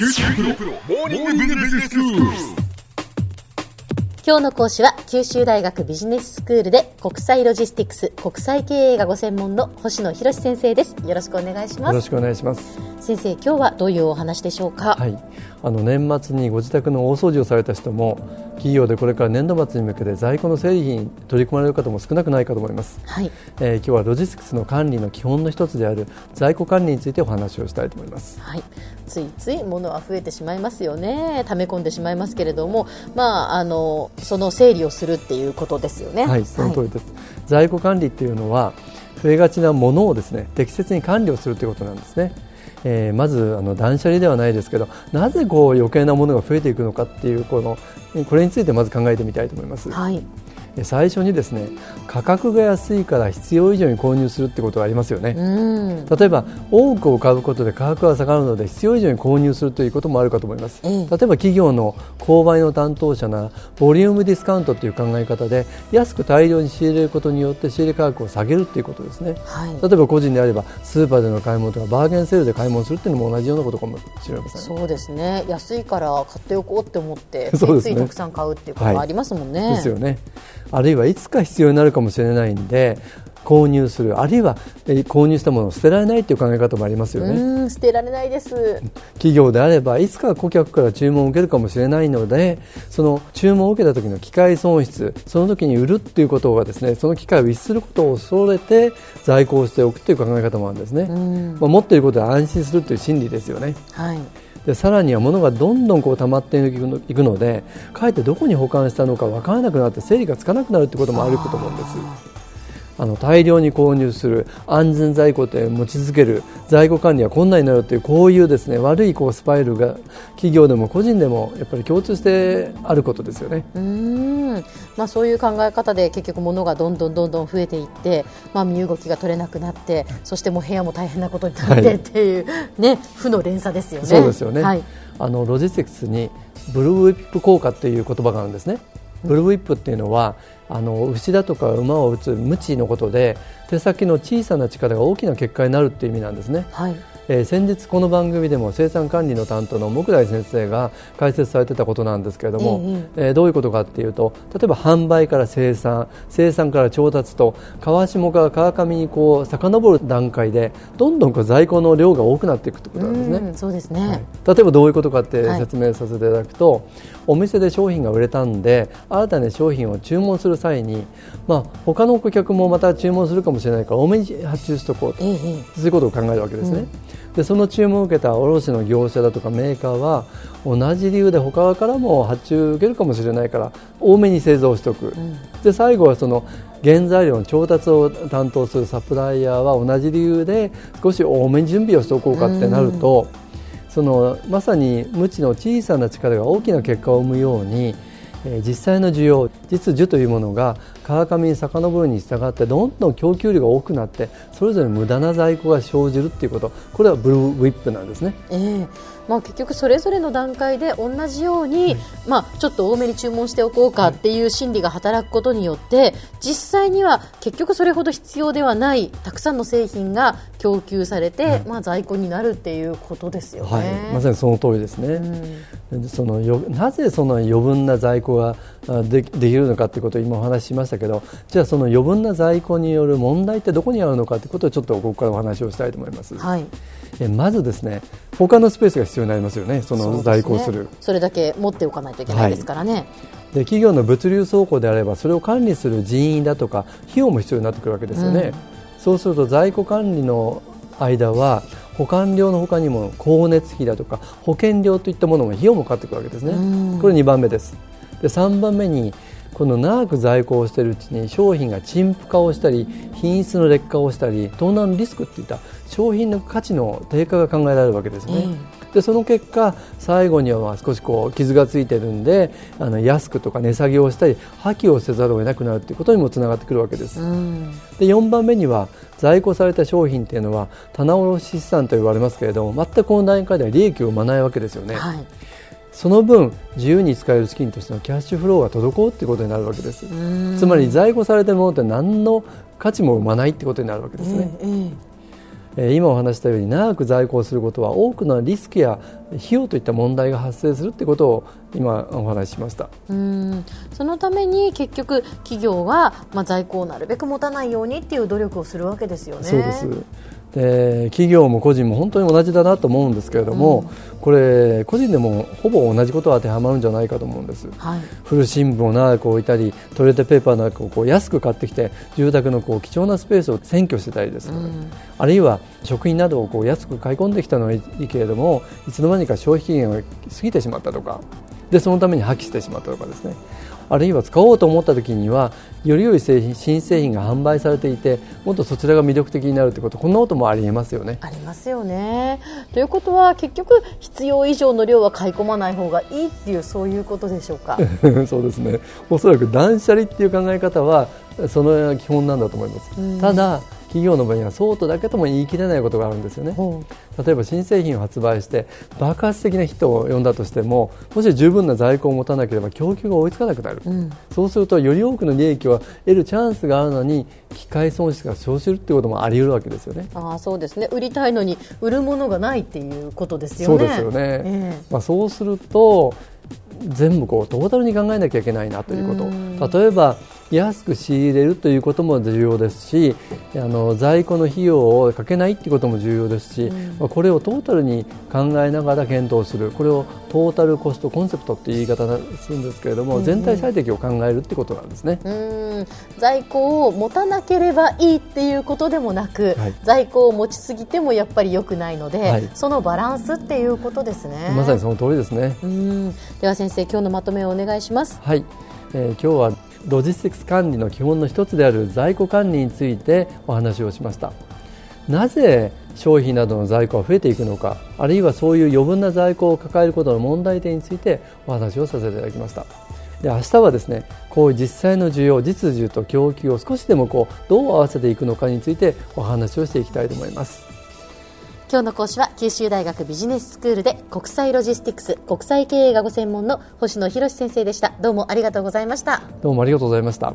九州大学モーニングビジネススクール。今日の講師は九州大学ビジネススクールで国際ロジスティクス国際経営がご専門の星野博先生です。よろしくお願いします。よろしくお願いします。先生今日はどういうお話でしょうか？はい。あの年末にご自宅の大掃除をされた人も企業でこれから年度末に向けて在庫の整理に取り組まれる方も少なくないかと思います、はい。えー今日はロジスティクスの管理の基本の一つである在庫管理についてお話をしたいと思います。はい、ついつい物は増えてしまいますよね。溜め込んでしまいますけれどもまああのその整理をするっていうことですよね。はいその通りです、在庫管理っていうのは増えがちなものをですね適切に管理をするということなんですね。えーまずあの断捨離ではないですけどなぜこう余計なものが増えていくのかっていうこのこれについてまず考えてみたいと思います、はい。え最初にですね価格が安いから必要以上に購入するってことがありますよね、うん。例えば多くを買うことで価格が下がるので必要以上に購入するということもあるかと思います、ええ。例えば企業の購買の担当者ならボリュームディスカウントという考え方で安く大量に仕入れることによって仕入れ価格を下げるということですね。はい。例えば個人であればスーパーでの買い物とかバーゲンセールで買い物するっていうのも同じようなことかもしれませんそうですね。安いから買っておこうって思ってついたくさん買うっていうことがありますもんね、ですよねあるいはいつか必要になるかもしれないんで購入する。あるいはえー購入したものを捨てられないという考え方もありますよね。うん捨てられないです。企業であればいつか顧客から注文を受けるかもしれないのでその注文を受けた時の機械損失その時に売るっていうことがですねその機械を逸することを恐れて在庫をしておくという考え方もあるんですね、うん。まあ、持っていることで安心するという心理ですよね。はいでさらには物がどんどんこう溜まっていくのでかえってどこに保管したのか分からなくなって整理がつかなくなるということもあると思うんですあの大量に購入する安全在庫って持ち続ける在庫管理は困難になるというこういうですね悪いこうスパイルが企業でも個人でもやっぱり共通してあることですよね。まあ、そういう考え方で結局物がどんどんどんどん増えていって、まあ、身動きが取れなくなってそしてもう部屋も大変なことになってはいっていう、ね、負の連鎖ですよね。そうですよね、はい、あのロジスティクスにブルーウィップ効果という言葉があるんですね。ブルーウィップっていうのはあの牛だとか馬を打つ無知のことで手先の小さな力が大きな結果になるっていう意味なんですね。はいえー先日この番組でも生産管理の担当の木大先生が解説されてたことなんですけれども、えーどういうことかっていうと例えば販売から生産生産から調達と川下から川上にこう遡る段階でどんどんこう在庫の量が多くなっていくということなんですね。うんそうですね、はい。例えばどういうことかってはい説明させていただくと、お店で商品が売れたんで新たに商品を注文する際に、まあ、他の顧客もまた注文するかもしれないから多めに発注しておこうとえええそういうことを考えるわけですね。でその注文を受けた卸の業者だとかメーカーは同じ理由で他からも発注を受けるかもしれないから多めに製造しておく、で最後はその原材料の調達を担当するサプライヤーは同じ理由で少し多めに準備をしておこうかってなると、そのまさに無知の小さな力が大きな結果を生むように、実際の需要実需というものが川上に遡るに従ってどんどん供給量が多くなってそれぞれ無駄な在庫が生じるっていうことこれはブルーウィップなんですね。ええまあ、結局それぞれの段階で同じように、まあ、ちょっと多めに注文しておこうかっていう心理が働くことによって実際には結局それほど必要ではないたくさんの製品が供給されて、まあ、在庫になるっていうことですよね。はい、まさにその通りですね。でそのよなぜその余分な在庫があでできるのかということを今お話ししましたけどじゃあその余分な在庫による問題ってどこにあるのかということをちょっとここからお話をしたいと思います。はい。えまずですね他のスペースが必要になりますよね。その在庫をする。ねそれだけ持っておかないといけないですからね。で企業の物流倉庫であればそれを管理する人員だとか費用も必要になってくるわけですよね、そうすると在庫管理の間は保管料の他にも光熱費だとか保険料といったものも費用もかかってくるわけですね、これ2番目です。で3番目にこの長く在庫をしているうちに商品が陳腐化をしたり品質の劣化をしたり盗難リスクっていった商品の価値の低下が考えられるわけですね、でその結果最後にはまあ少しこう傷がついてるんであの安くとか値下げをしたり破棄をせざるを得なくなるということにもつながってくるわけです、うん。で4番目には在庫された商品っていうのは棚卸資産と言われますけれども全くこの段階では利益を生まないわけですよね、はい。その分自由に使える資金としてのキャッシュフローが滞るということになるわけです。つまり在庫されているものって何の価値も生まないってことになるわけですね、ええ今お話したように長く在庫することは多くのリスクや費用といった問題が発生するということを今お話ししました。うん。そのために結局企業は、まあ、在庫をなるべく持たないようにっていう努力をするわけですよね。そうですで企業も個人も本当に同じだなと思うんですけれども、うん、これ個人でもほぼ同じことが当てはまるんじゃないかと思うんです、はい、古新聞を長く置いたりトイレットペーパーなんかをこう安く買ってきて住宅のこう貴重なスペースを占拠してたりですとか、うん、あるいは食品などをこう安く買い込んできたのはいいけれどもいつの間にか消費期限が過ぎてしまったとかでそのために破棄してしまったとかですねあるいは使おうと思った時にはより良い製品新製品が販売されていてもっとそちらが魅力的になるということこんなこともありえますよね。ありますよね。ということは結局必要以上の量は買い込まない方がいいっていうそういうことでしょうか？そうですね。おそらく断捨離っていう考え方はその基本なんだと思います。ただ企業の場合はそうとだけとも言い切れないことがあるんですよね、例えば新製品を発売して爆発的なヒットを呼んだとしてももし十分な在庫を持たなければ供給が追いつかなくなる、うん、そうするとより多くの利益を得るチャンスがあるのに機械損失が生じるということもあり得るわけですよね。あそうですね。売りたいのに売るものがないっていうことですよね。そうですよね、えー、まあ、そうすると全部こうトータルに考えなきゃいけないなということ。例えば安く仕入れるということも重要ですしあの在庫の費用をかけないということも重要ですし、うん、これをトータルに考えながら検討する。これをトータルコストコンセプトという言い方するんですけれども、うん、全体最適を考えるということなんですね、うん、在庫を持たなければいいっていうことでもなく、はい、在庫を持ちすぎてもやっぱり良くないので、はい、そのバランスっていうことですね。まさにその通りですね。うん。では先生今日のまとめをお願いします。はい、えー、今日はロジスティクス管理の基本の一つである在庫管理についてお話をしました。なぜ商品などの在庫が増えていくのかあるいはそういう余分な在庫を抱えることの問題点についてお話をさせていただきました。で明日はですねこういう実際の需要実需と供給を少しでもこうどう合わせていくのかについてお話をしていきたいと思います。今日の講師は九州大学ビジネススクールで国際ロジスティクス国際経営がご専門の星野博先生でした。どうもありがとうございました。どうもありがとうございました。